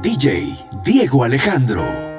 DJ Diego Alejandro.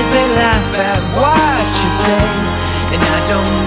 as they laugh at what you say, and I don't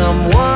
someone.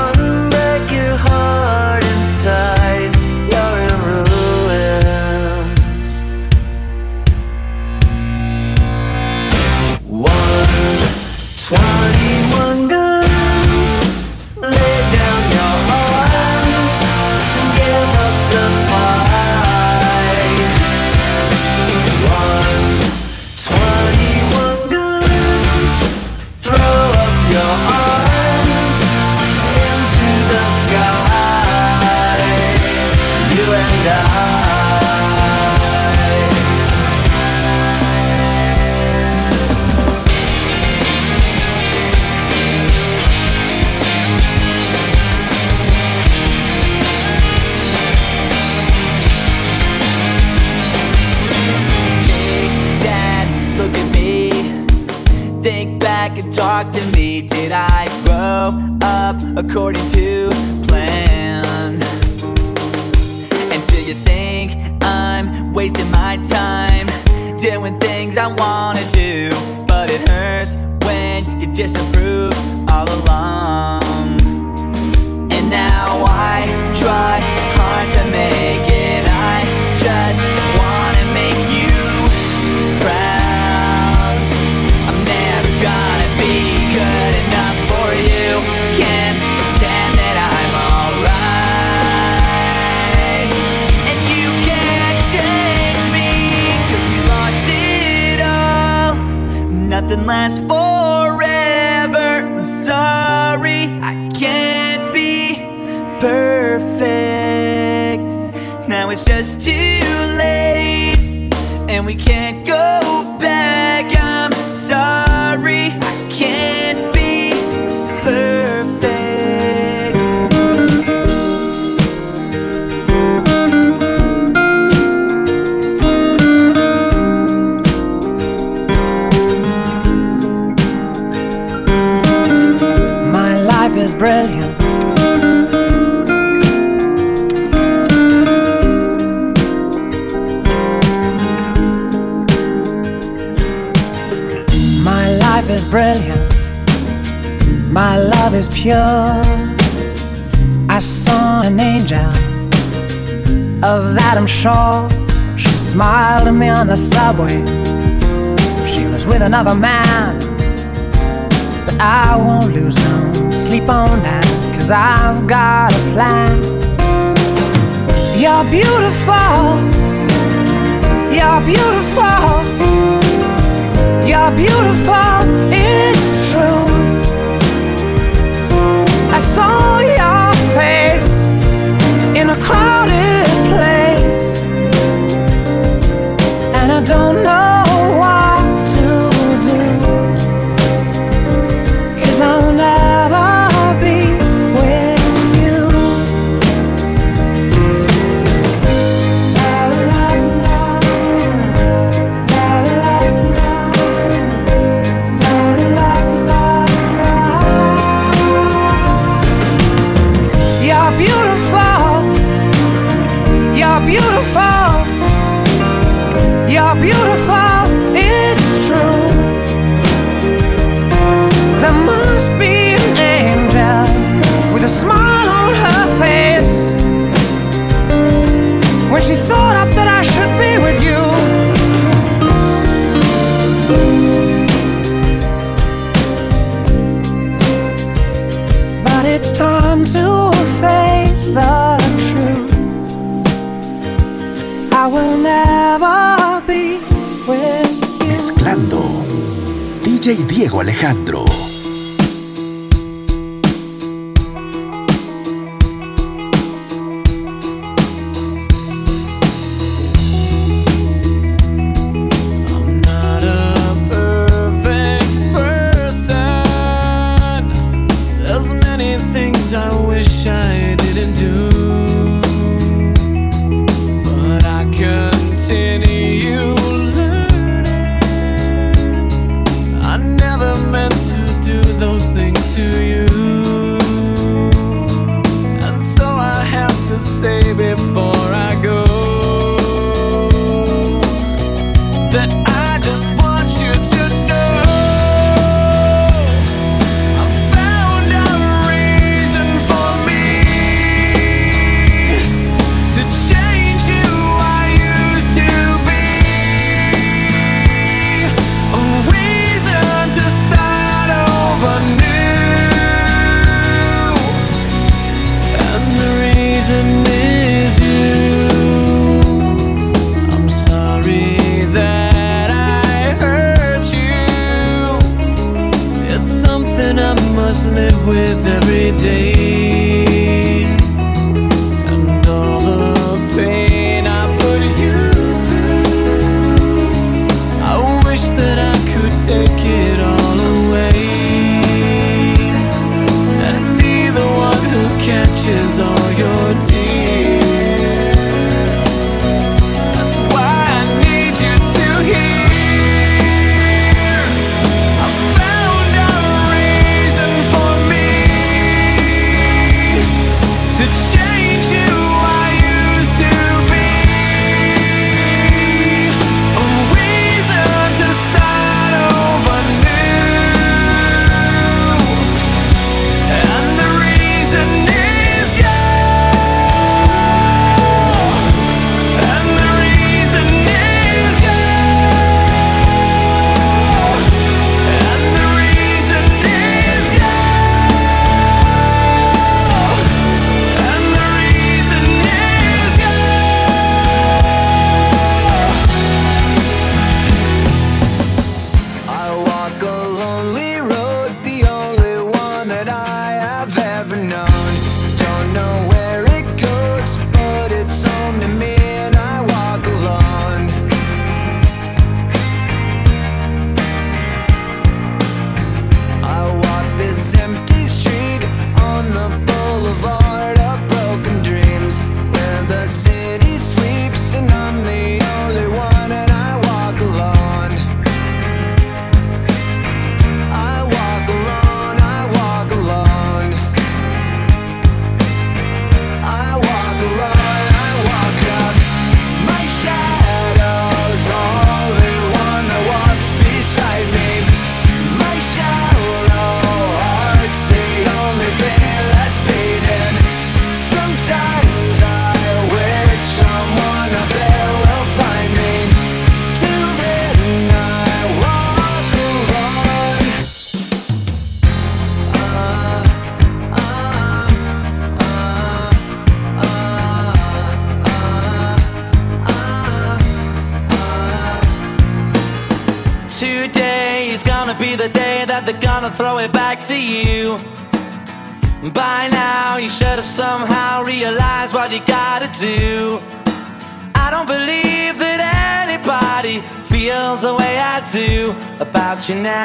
the subway. She was with another man. But I won't lose no sleep on that, cause I've got a plan. You're beautiful. You're beautiful. You're beautiful. It's true. I saw your face in a crowd. don't know you now.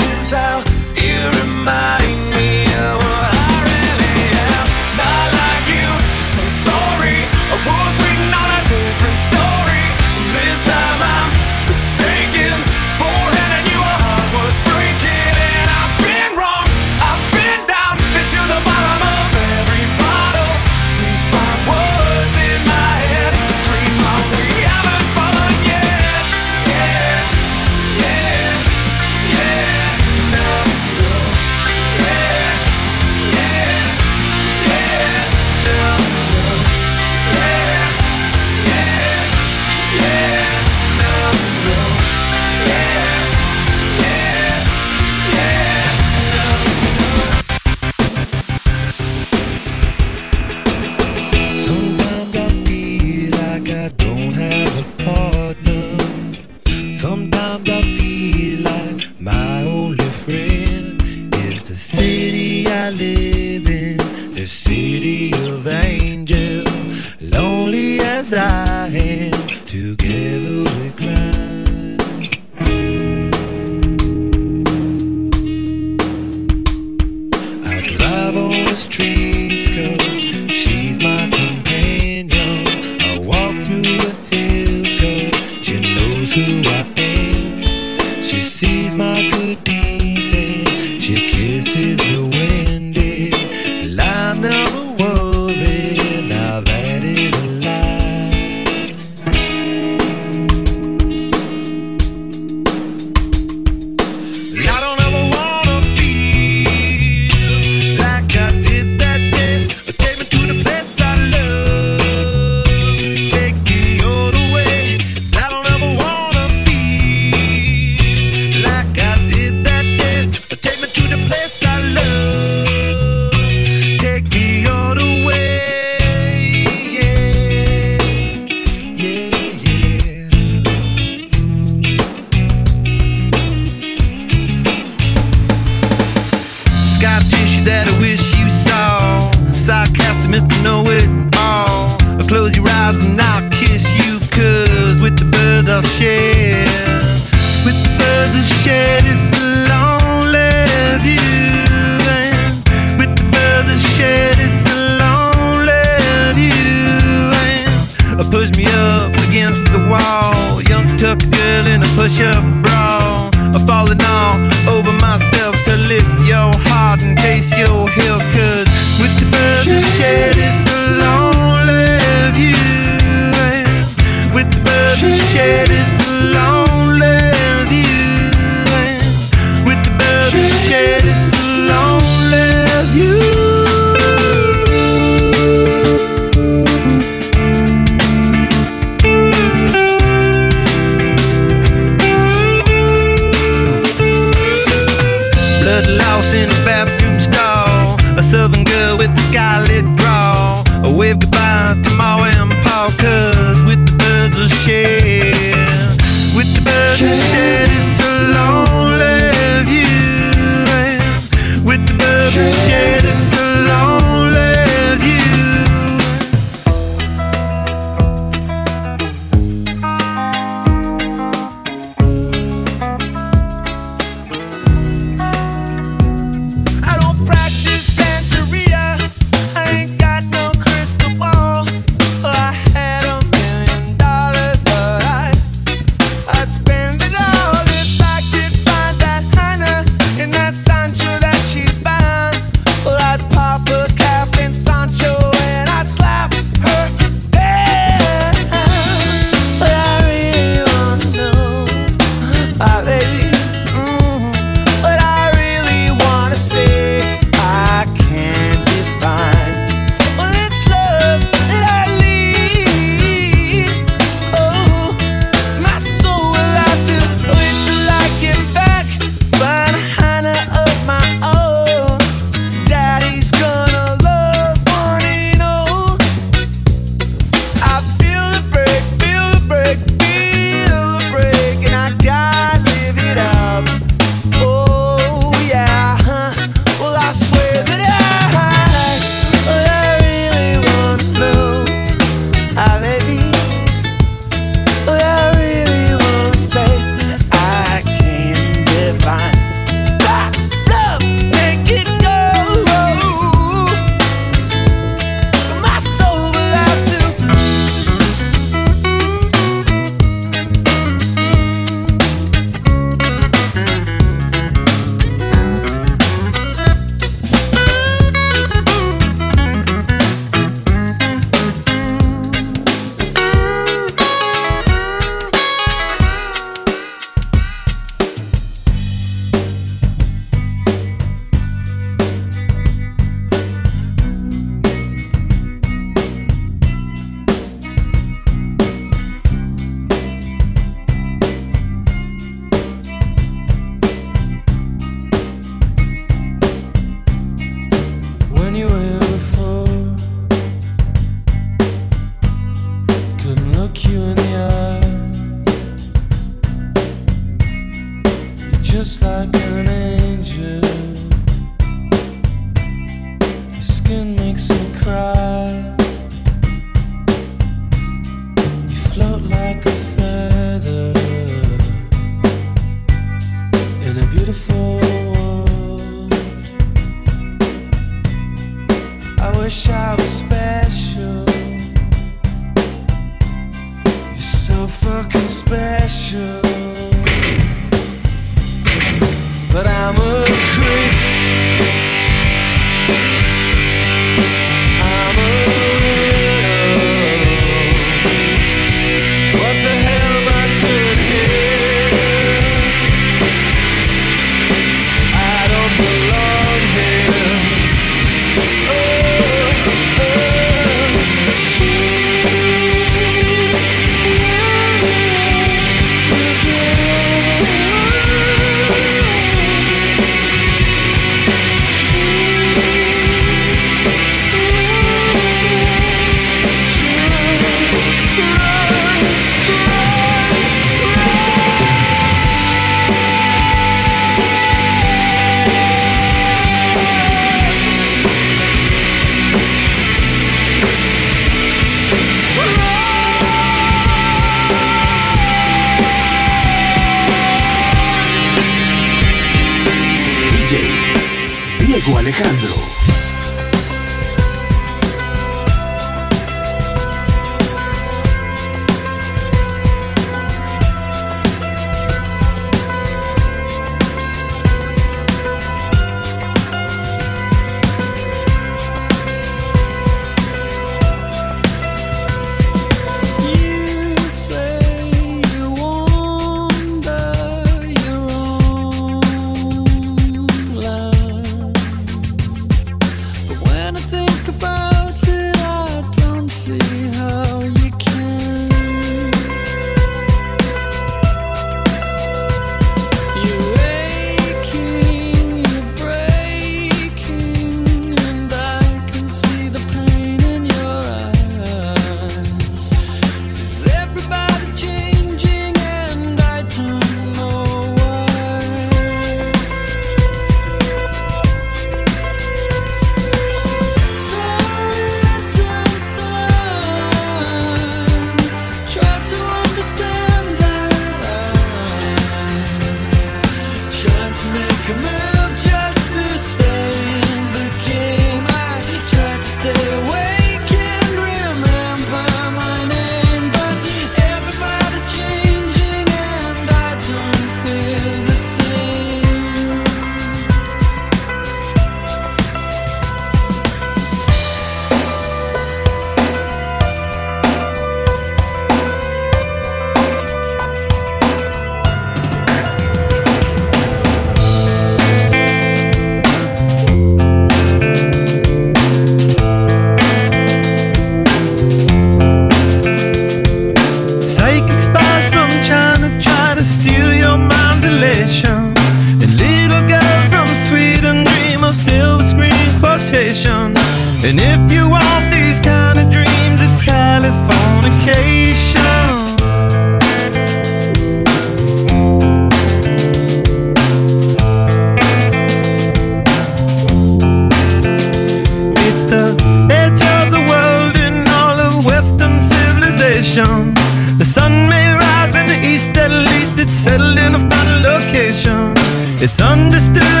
The sun may rise in the east, at least it's settled in a final location. It's understood.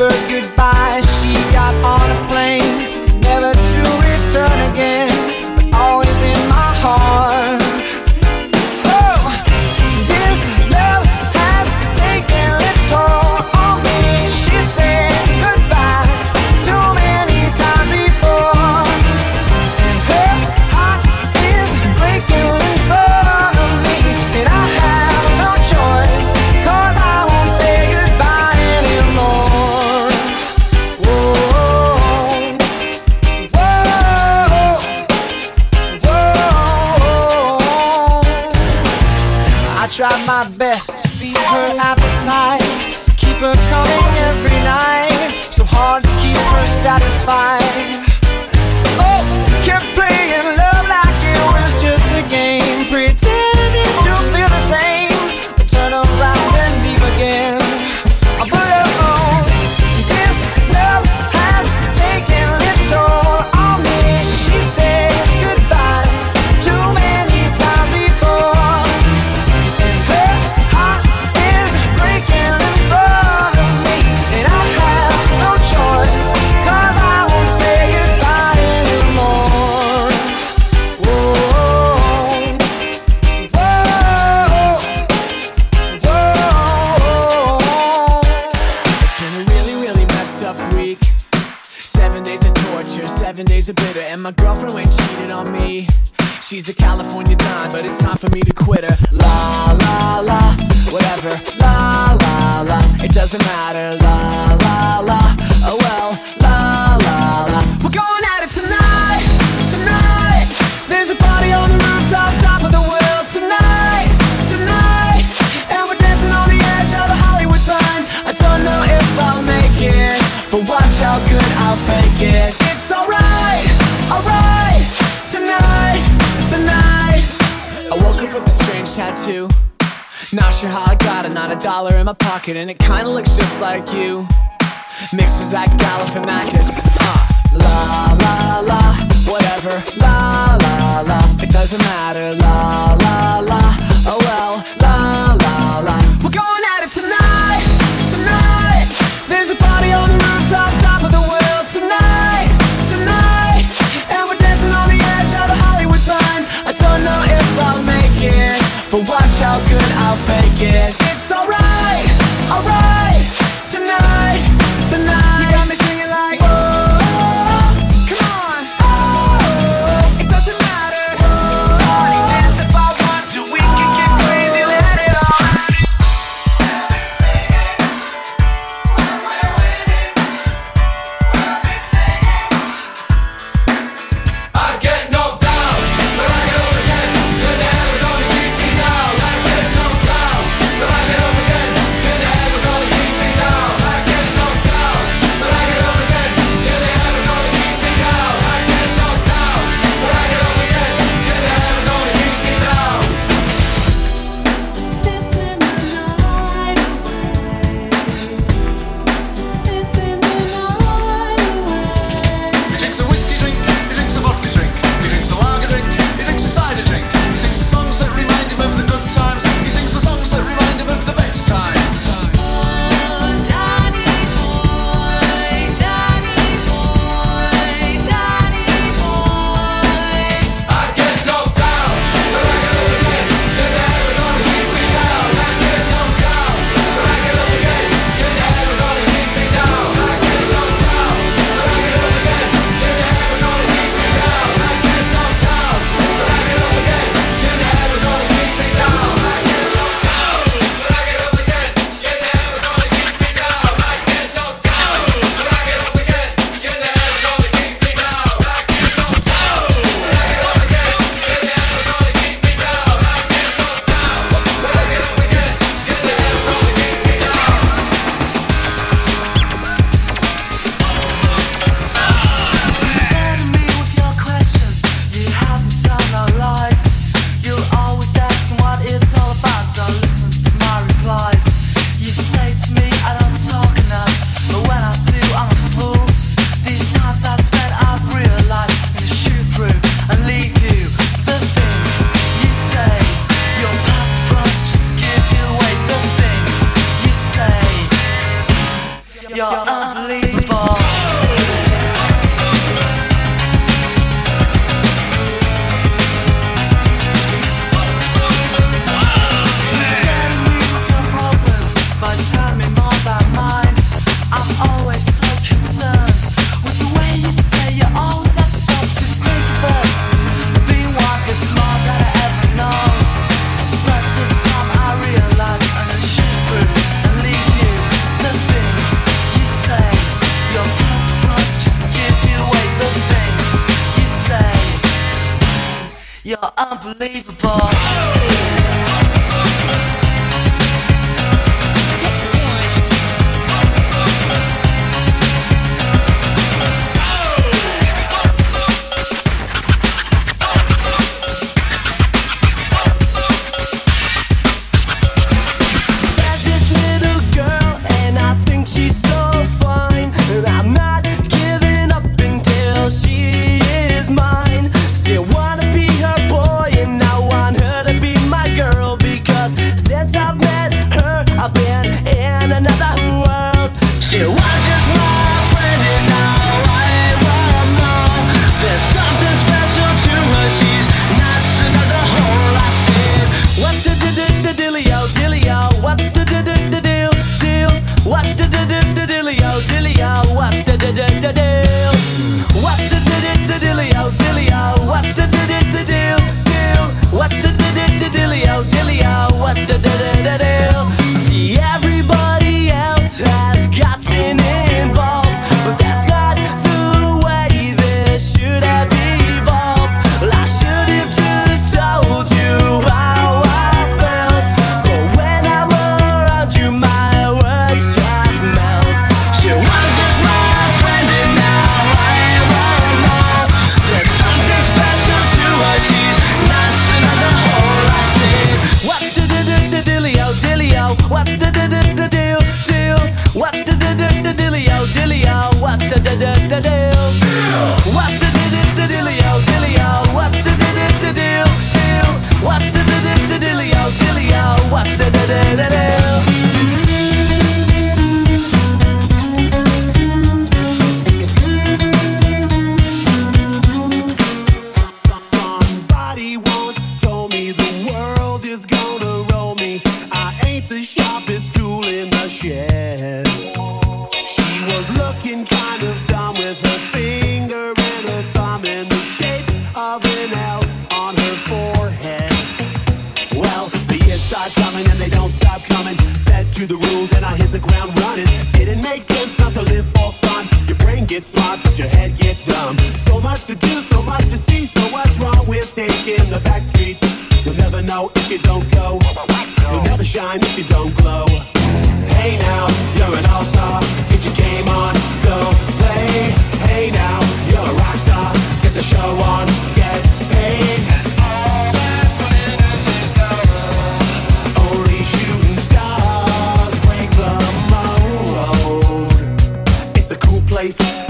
bird goodbye. La la la, it doesn't matter. La la la, oh well. La la la, we're going at it tonight, tonight. There's a party on the rooftop, top of the world tonight, tonight. And we're dancing on the edge of the Hollywood sign. I don't know if I'll make it, but watch how good I'll fake it. Not sure how I got it, not a dollar in my pocket, and it kinda looks just like you. Mixed with Zach Galifianakis. Uh, la la la, whatever. La la la, it doesn't matter. La la la, oh well. La la la, we're going at it tonight, tonight. There's a party on the rooftop, top of the world. But watch how good I'll fake it.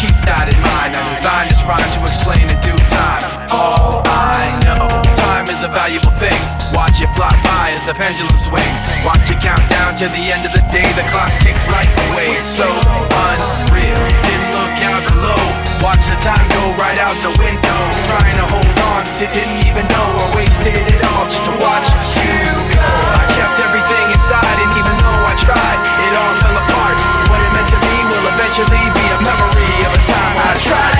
keep that in mind. I designed this rhyme to explain in due time. All I know, time is a valuable thing. Watch it fly by as the pendulum swings. Watch it count down to the end of the day. The clock ticks life away. It's so unreal. Didn't look out below. Watch the time go right out the window. Trying to hold on to didn't even know I wasted it all just to watch you go. I kept everything inside, and even though I tried, it all fell apart. What it meant to be will eventually be a memory of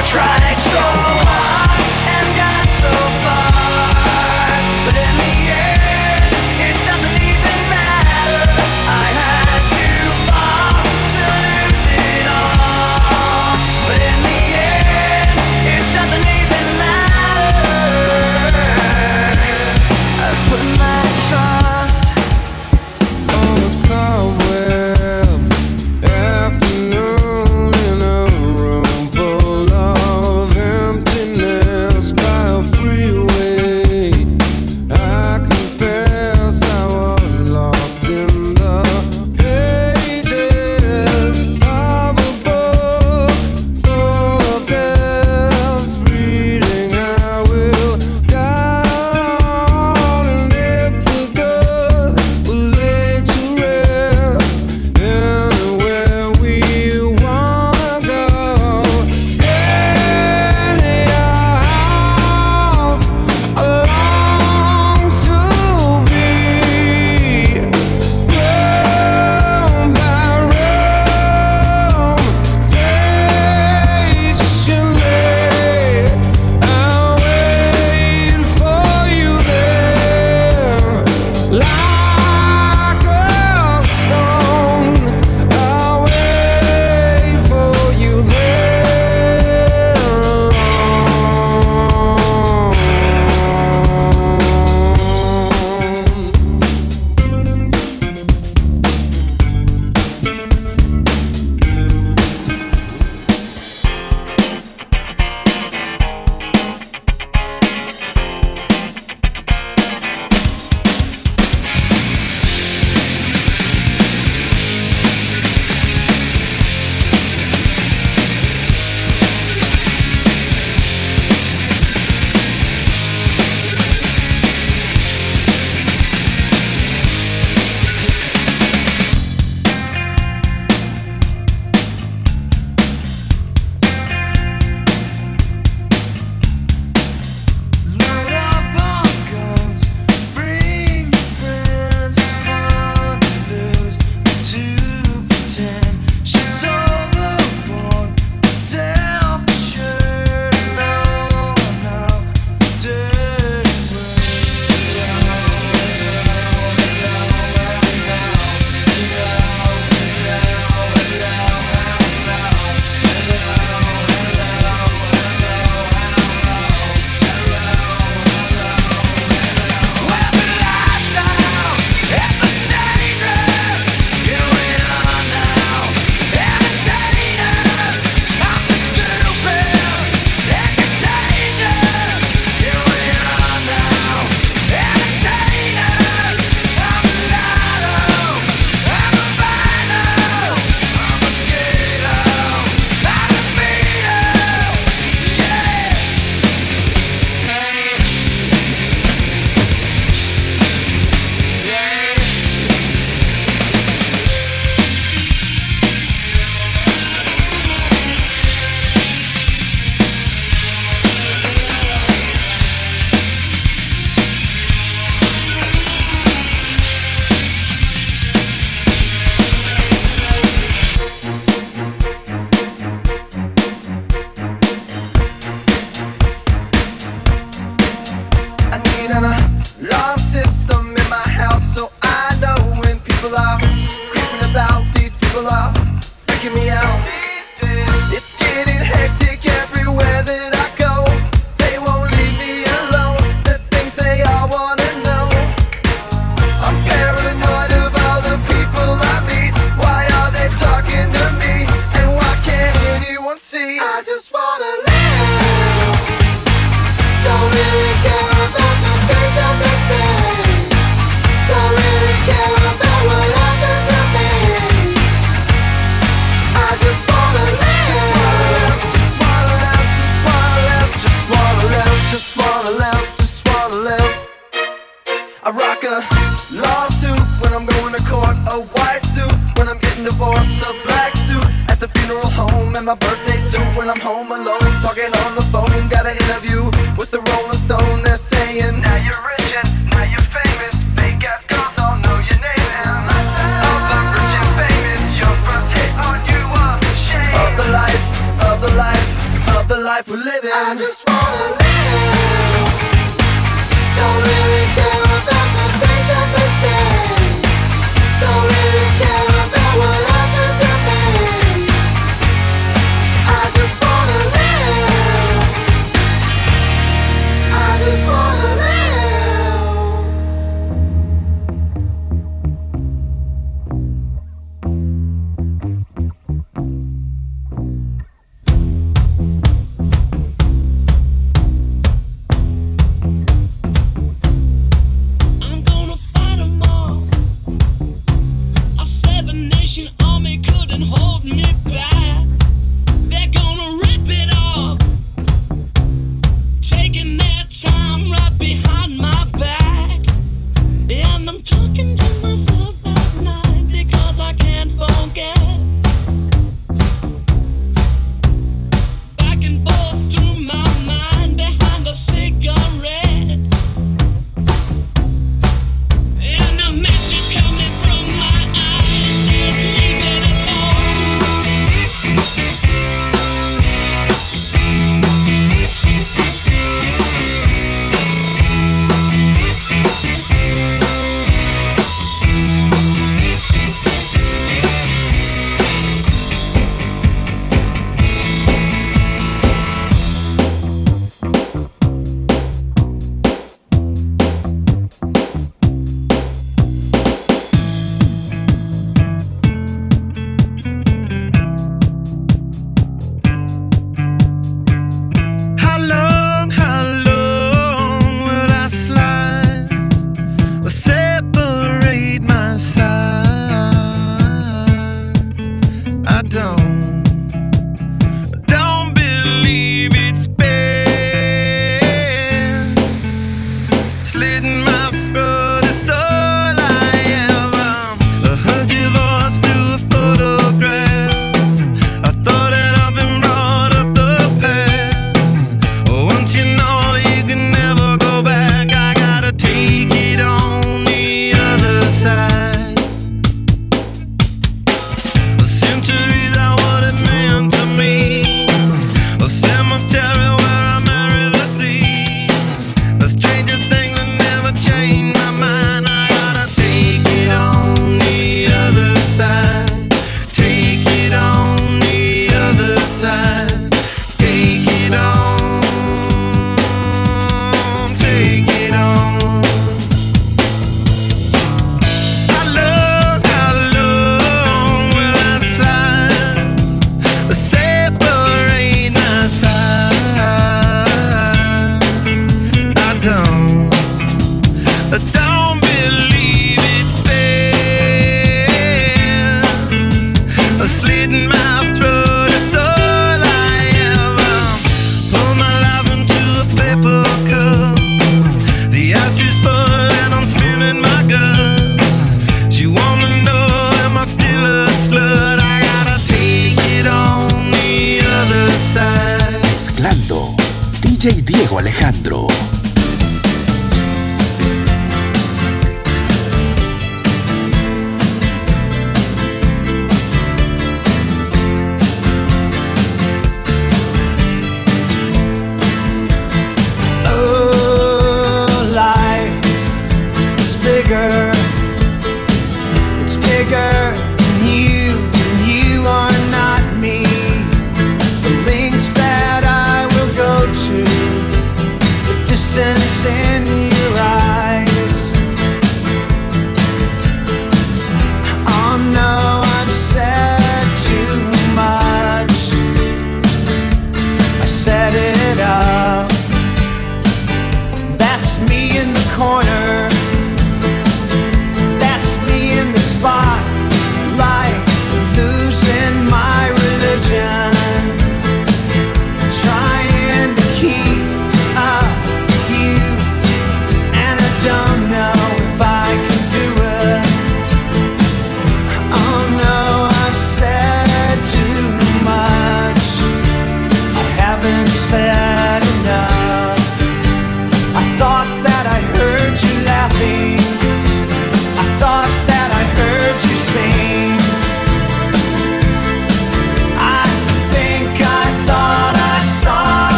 I tried so hard